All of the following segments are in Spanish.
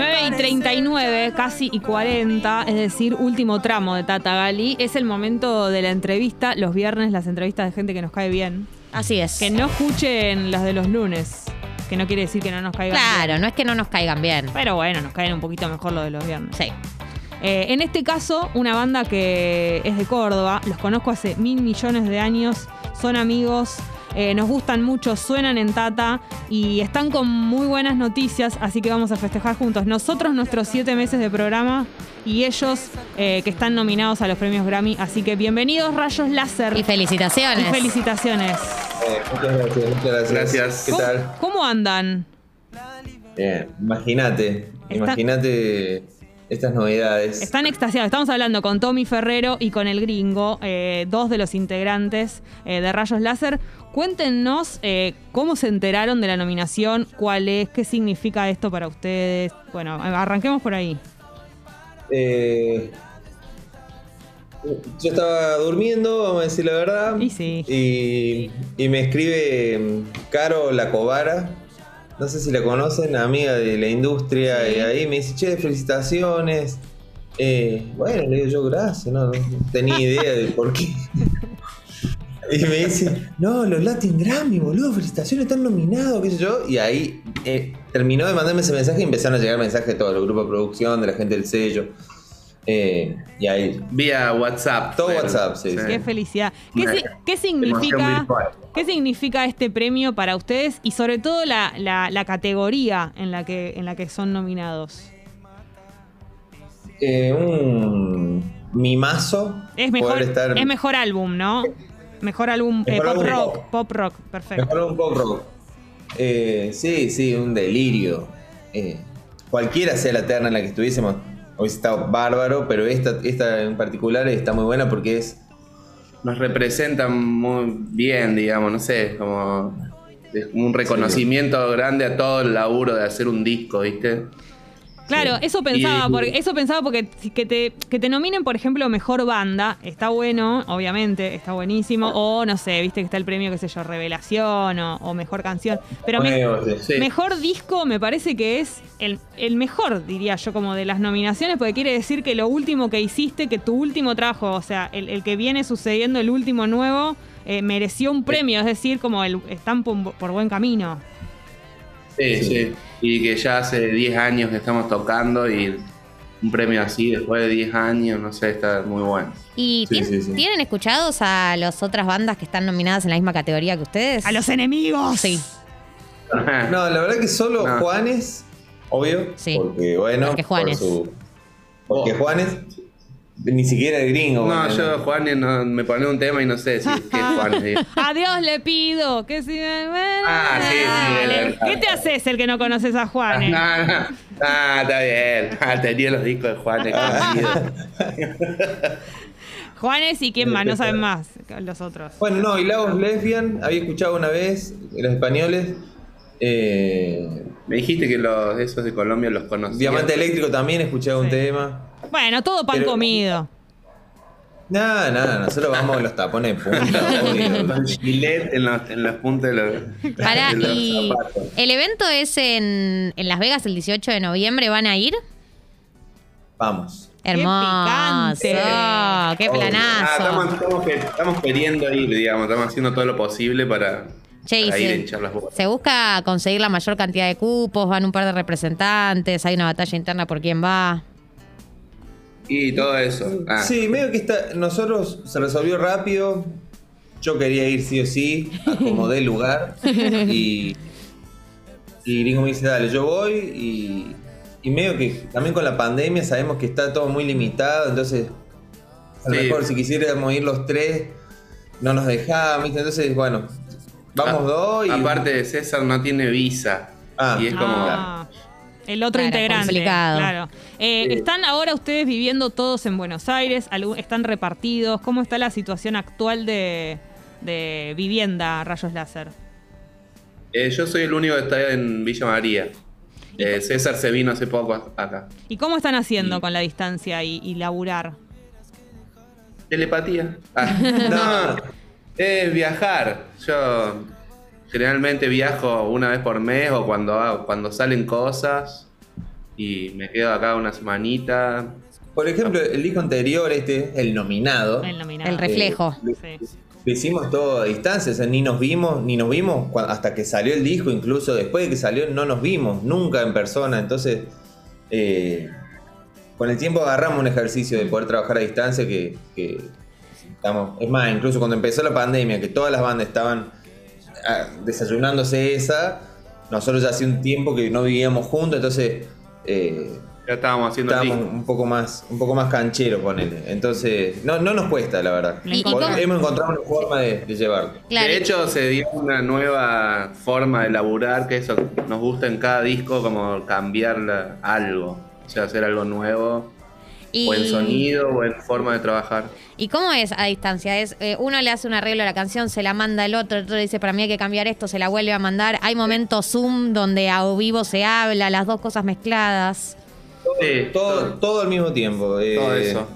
9 y 39, casi y 40, es decir, último tramo de Tata Gali. Es el momento de la entrevista, los viernes, las entrevistas de gente que nos cae bien. Así es. Que no escuchen las de los lunes, que no quiere decir que no nos caigan Claro, bien. no es que no nos caigan bien. Pero bueno, nos caen un poquito mejor los de los viernes. Sí. Eh, en este caso, una banda que es de Córdoba, los conozco hace mil millones de años, son amigos, eh, nos gustan mucho, suenan en Tata y están con muy buenas noticias, así que vamos a festejar juntos. Nosotros nuestros siete meses de programa y ellos eh, que están nominados a los premios Grammy, así que bienvenidos Rayos Láser. Y felicitaciones. Y felicitaciones. Eh, muchas gracias, muchas gracias. Gracias. ¿Qué ¿Cómo, tal? cómo andan? Imagínate, Está- imagínate estas novedades. Están extasiados. Estamos hablando con Tommy Ferrero y con el gringo, eh, dos de los integrantes eh, de Rayos Láser. Cuéntenos eh, cómo se enteraron de la nominación, cuál es, qué significa esto para ustedes. Bueno, arranquemos por ahí. Yo estaba durmiendo, vamos a decir la verdad. Y sí. Y, y me escribe mm, Caro La Cobara. No sé si la conocen, amiga de la industria. Sí. Y ahí me dice, che, felicitaciones. Eh, bueno, le digo yo gracias, no, no tenía idea de por qué. Y me dice, no, los Latin Grammy, boludo, felicitaciones, están nominados, qué sé yo. Y ahí eh, terminó de mandarme ese mensaje y empezaron a llegar mensajes de todos los grupos de producción, de la gente del sello. Eh, y ahí, Vía WhatsApp. Todo Bueno, WhatsApp, sí, sí. Qué felicidad. ¿Qué, si- qué significa. ¿Qué significa este premio para ustedes y sobre todo la, la- la categoría en la, que, en la que son nominados? eh, un mimazo. Es mejor, estar es mejor álbum, ¿no? Mejor álbum, eh, pop álbum rock, pop. pop rock, perfecto. Mejor un pop rock. Eh, sí, sí, un delirio. Eh, cualquiera sea la terna en la que estuviésemos, hubiese estado bárbaro, pero esta, esta en particular está muy buena porque es. Nos representan muy bien, digamos, no sé, como un reconocimiento grande a todo el laburo de hacer un disco, ¿viste? Claro, eso pensaba, Y- porque, eso pensaba porque que te, que te nominen, por ejemplo, mejor banda, está bueno, obviamente, está buenísimo. O no sé, viste que está el premio, qué sé yo, revelación o, o mejor canción. Pero me- sí. Sí. mejor disco me parece que es el, el mejor, diría yo, como de las nominaciones, porque quiere decir que lo último que hiciste, que tu último trabajo, o sea, el, el que viene sucediendo, el último nuevo, eh, mereció un premio, es decir, como el, están por, por buen camino. Sí, Sí. sí. Y que ya hace 10 años que estamos tocando y un premio así después de 10 años, no sé, está muy bueno. ¿Y Sí, tien- sí, sí. tienen escuchados a las otras bandas que están nominadas en la misma categoría que ustedes? ¡A los enemigos! Sí. No, la verdad que solo No. Juanes, obvio. Sí. Porque bueno. Porque Juanes. por su- porque Juanes, ni siquiera el gringo. No, bueno, yo, Juan, no, me pone un tema y no sé si qué es Juan. digo. A Dios le pido que si me Ah, sí, ¿Qué te haces el que no conoces a Juan? No, no, ah, está bien. Ah, tenía los discos de Juan. Juanes y quién más, no saben más los otros. Bueno, no, y Lagos Lesbian, había escuchado una vez, los españoles. Eh, Me dijiste que los esos de Colombia los conocías. Diamante Eléctrico también escuchaba un Sí. tema. Bueno, todo pan Pero- comido. Nada, nada, nosotros vamos con los tapones de punta. Con gilet en los, en los puntos de los, Pará, de los y zapatos. el evento es en, en Las Vegas el 18 de noviembre. ¿Van a ir? Vamos. Hermoso. picante. ¡Qué Ah, planazo! estamos, estamos, que- estamos queriendo ir, digamos, estamos haciendo todo lo posible para, Che, para ir las bolas. se busca conseguir la mayor cantidad de cupos, van un par de representantes, hay una batalla interna por quién va. Y todo eso. Ah, Sí, medio que está, nosotros se resolvió rápido. Yo quería ir sí o sí, acomodé lugar. Y, y Gringo me dice, dale, yo voy. Y, y medio que también con la pandemia sabemos que está todo muy limitado. Entonces, a lo Sí. mejor si quisiéramos ir los tres, no nos dejaban. Entonces, bueno, vamos Ah, dos. Y, Aparte, César no tiene visa. Ah. y es como. Ah, el otro Claro, integrante. complicado. Claro. Eh, ¿Están ahora ustedes viviendo todos en Buenos Aires? ¿Algún- ¿Están repartidos? ¿Cómo está la situación actual de, de vivienda Rayos Láser? Eh, yo soy el único que está en Villa María. Eh, César se vino hace poco acá. ¿Y cómo están haciendo con la distancia y, y laburar? Telepatía. Ah, no, es viajar. Yo generalmente viajo una vez por mes o cuando, hago- cuando salen cosas. y me quedo acá una semanita. Por ejemplo, el disco anterior, este, el nominado, El nominado. El reflejo. Sí. lo hicimos todo a distancia, o sea, ni nos vimos, ni nos vimos hasta que salió el disco, incluso después de que salió no nos vimos, nunca en persona, entonces eh, con el tiempo agarramos un ejercicio de poder trabajar a distancia que, que estamos, es más, incluso cuando empezó la pandemia, que todas las bandas estaban desayunándose esa, nosotros ya hace un tiempo que no vivíamos juntos, entonces eh, Ya estábamos haciendo estábamos un poco más un poco más canchero con él. Entonces, no, no nos cuesta, la verdad. Hemos encontrado una forma de, de llevarlo. Claro. De hecho, se dio una nueva forma de laburar, que eso nos gusta en cada disco, como cambiar algo. O sea, hacer algo nuevo, y, o en sonido, o en forma de trabajar. ¿Y cómo es a distancia? Es eh, Uno le hace un arreglo a la canción, se la manda el otro, el otro le dice, para mí hay que cambiar esto, se la vuelve a mandar. Hay momentos Zoom donde a vivo se habla, las dos cosas mezcladas. Sí, Todo, todo al mismo tiempo. eh, todo eso.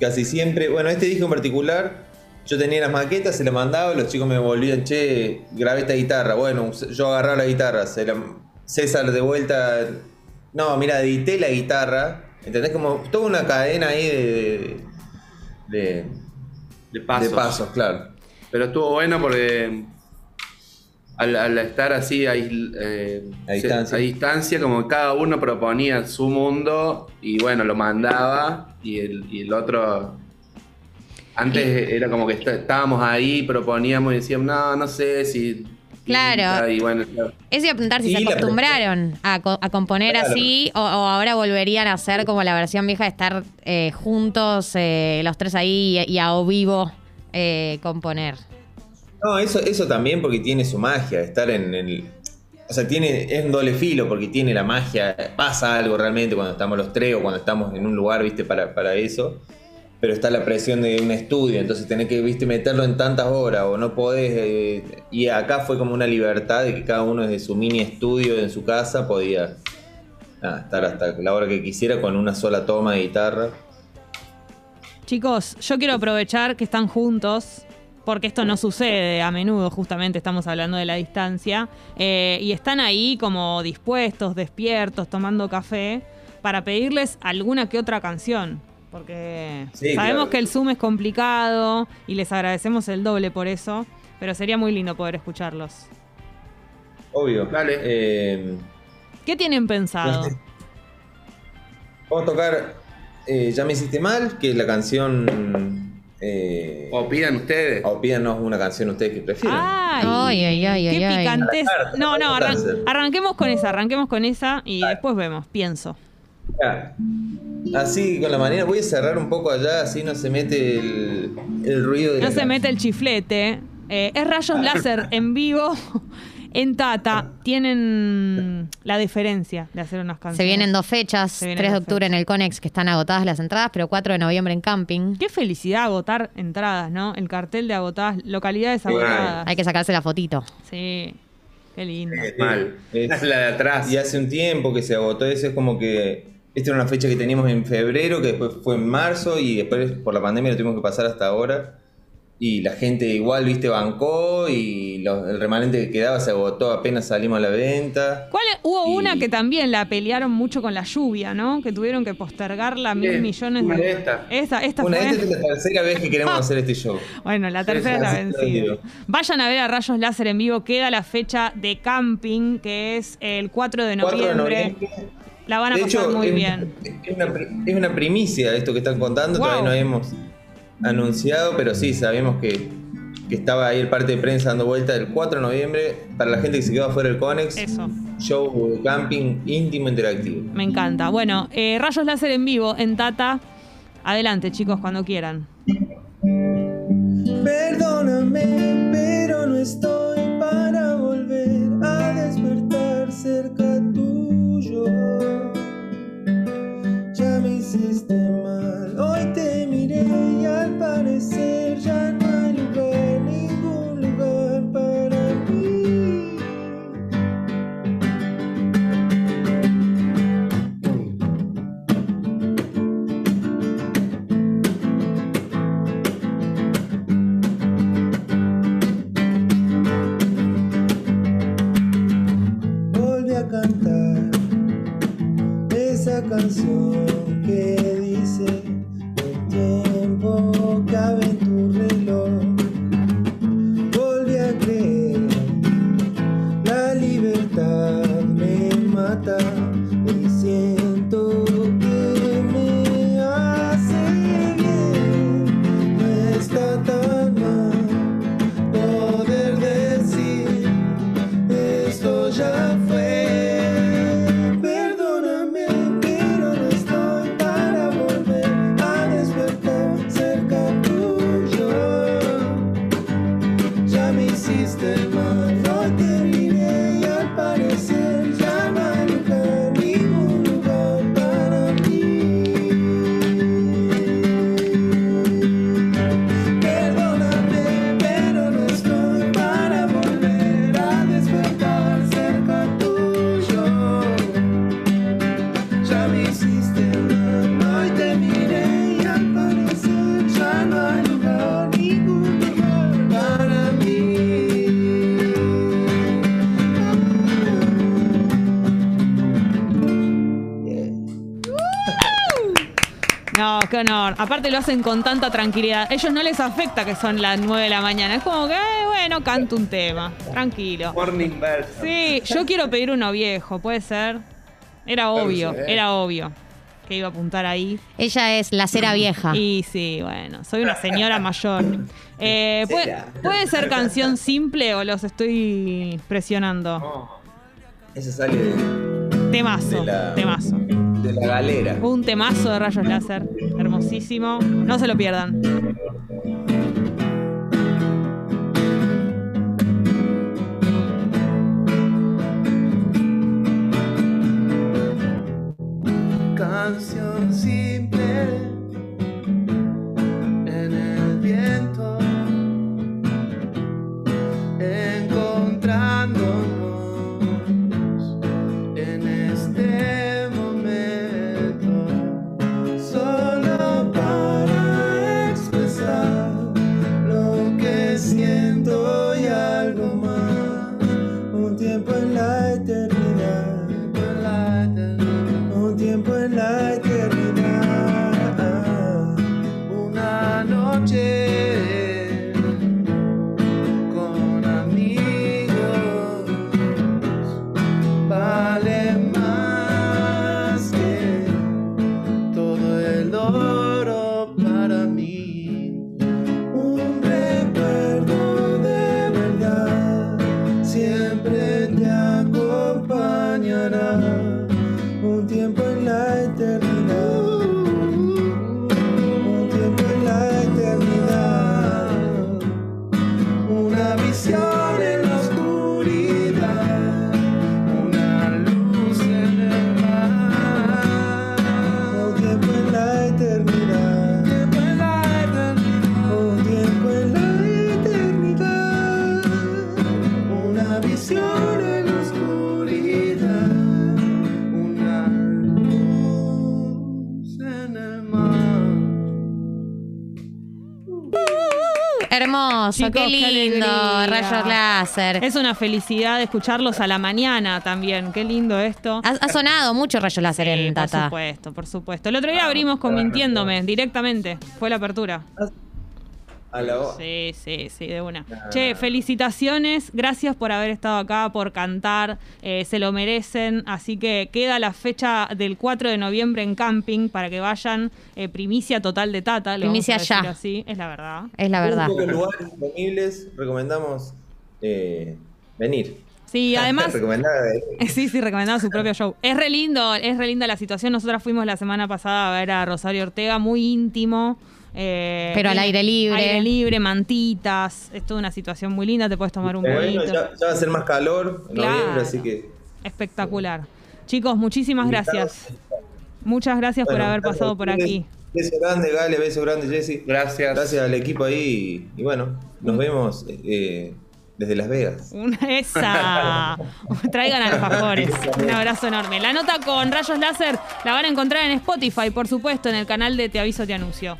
Casi siempre. Bueno, este disco en particular, yo tenía las maquetas, se las mandaba, los chicos me volvían, che, grabé esta guitarra. Bueno, yo agarraba la guitarra, se la- César de vuelta. No, mira, edité la guitarra. ¿Entendés? Como toda una cadena ahí de. de, de- De pasos. de pasos, claro. Pero estuvo bueno porque al, al estar así ais- eh, A distancia. a distancia, como cada uno proponía su mundo y bueno, lo mandaba y el, y el otro... Antes era como que est- estábamos ahí, proponíamos y decíamos, no, no sé si... Claro. Y bueno, Eso iba a preguntar si Y se acostumbraron a, co- a componer Claro. así o, o ahora volverían a hacer como la versión vieja de estar eh, juntos, eh, los tres ahí y, y a o vivo eh, componer. No, eso, eso también porque tiene su magia, estar en el... O sea, tiene, es un doble filo porque tiene la magia, pasa algo realmente cuando estamos los tres o cuando estamos en un lugar, viste, para, para eso. Pero está la presión de un estudio, entonces tenés que, viste, meterlo en tantas horas o no podés... eh, y acá fue como una libertad de que cada uno desde su mini estudio en su casa podía nada, estar hasta la hora que quisiera con una sola toma de guitarra. Chicos, yo quiero aprovechar que están juntos, porque esto no sucede a menudo, justamente estamos hablando de la distancia, eh, y están ahí como dispuestos, despiertos, tomando café, para pedirles alguna que otra canción. Porque Sí, sabemos claro. que el Zoom es complicado y les agradecemos el doble por eso, pero sería muy lindo poder escucharlos. Obvio. Dale. Eh, ¿Qué tienen pensado? vamos a tocar eh, Ya me hiciste mal, que es la canción... Eh, o pidan ustedes. O pídanos una canción ustedes que prefieran. Ay, Ay, ay, ay, qué ay, picantes. No, no, arran- arranquemos con esa, arranquemos con esa y después vemos, pienso. Ya. Así con la manera, voy a cerrar un poco allá, así no se mete el, el ruido de No se mete el chiflete. Eh, es rayos láser en vivo. En Tata tienen la diferencia de hacer unas canciones. Se vienen dos fechas, Se vienen 3 de octubre en el Conex que están agotadas las entradas, pero 4 de noviembre en Camping. Qué felicidad agotar entradas, ¿no? El cartel de agotadas, localidades agotadas. Hay que sacarse la fotito. Sí, qué lindo. Mal. Es- la de atrás. Y hace un tiempo que se agotó eso, es como que esta era una fecha que teníamos en febrero, que después fue en marzo y después por la pandemia lo tuvimos que pasar hasta ahora. Y la gente igual, viste, bancó y lo- el remanente que quedaba se agotó apenas salimos a la venta. ¿Cuál es- Hubo Y- una que también la pelearon mucho con la lluvia, ¿no? Que tuvieron que postergarla mil millones una de. Esta, esta Una, fue. esta es la tercera vez que queremos hacer este show. Bueno, la tercera está sí, vencida. Vayan a ver a Rayos Láser en vivo. Queda la fecha de camping, que es el 4 de 4 de noviembre. La van a de pasar hecho, muy es, bien. Es una, pri- es una primicia esto que están contando, Wow. todavía no hemos anunciado, pero sí, sabemos que, que estaba ahí el parte de prensa dando vuelta el 4 de noviembre para la gente que se quedó afuera del Conex. Eso. Show de camping íntimo interactivo. Me encanta. Bueno, eh, Rayos Láser en vivo en Tata. Adelante, chicos, cuando quieran. Perdóname, pero no estoy puertas me hicieron qué honor. Aparte lo hacen con tanta tranquilidad. Ellos no les afecta que son las 9 de la mañana. Es como que, eh, bueno, canto un tema. Tranquilo. Morning version. Sí, yo quiero pedir uno viejo, ¿puede ser? Era obvio, sí. era obvio que iba a apuntar ahí. Ella es la cera vieja. Y sí, bueno, soy una señora mayor. Eh, ¿puede, ser canción simple o los estoy presionando? Oh, Ese sale de, Temazo, de la- temazo. De la galera. Un temazo de rayos láser. Hermosísimo. No se lo pierdan. Canción Hermoso, Chicos, qué qué lindo. alegría. Rayos láser. Es una felicidad escucharlos a la mañana también. Qué lindo esto. Ha, ha sonado mucho rayos láser Sí, en por Tata. supuesto, por supuesto. El otro día abrimos con Mintiéndome directamente. Fue la apertura. A la voz. Sí, sí, sí, de una. Che, felicitaciones. Gracias por haber estado acá, por cantar. eh, se lo merecen. Así que queda la fecha del 4 de noviembre en camping para que vayan. eh, primicia total de Tata. vamos Primicia a decir ya. Así, es la verdad. Es la verdad. Pocos lugares disponibles. Recomendamos eh, venir. Sí, además. Sí, sí, recomendaba su propio show. Es re lindo, es re linda la situación. Nosotras fuimos la semana pasada a ver a Rosario Ortega, muy íntimo. Eh, Pero al aire libre. Aire libre, mantitas. Es toda una situación muy linda, te puedes tomar un bueno, poquito. ya, ya va a ser más calor en Claro. noviembre, así que. Espectacular. Chicos, muchísimas gracias. Muchas gracias por haber gracias pasado por aquí. Beso grande, Gale, beso grande, Jessy. Gracias. Gracias al equipo ahí. Y, y bueno, nos vemos eh, desde Las Vegas. Una esa. Traigan alfajores. Un abrazo enorme. La nota con rayos láser la van a encontrar en Spotify, por supuesto, en el canal de Te Aviso, Te Anuncio.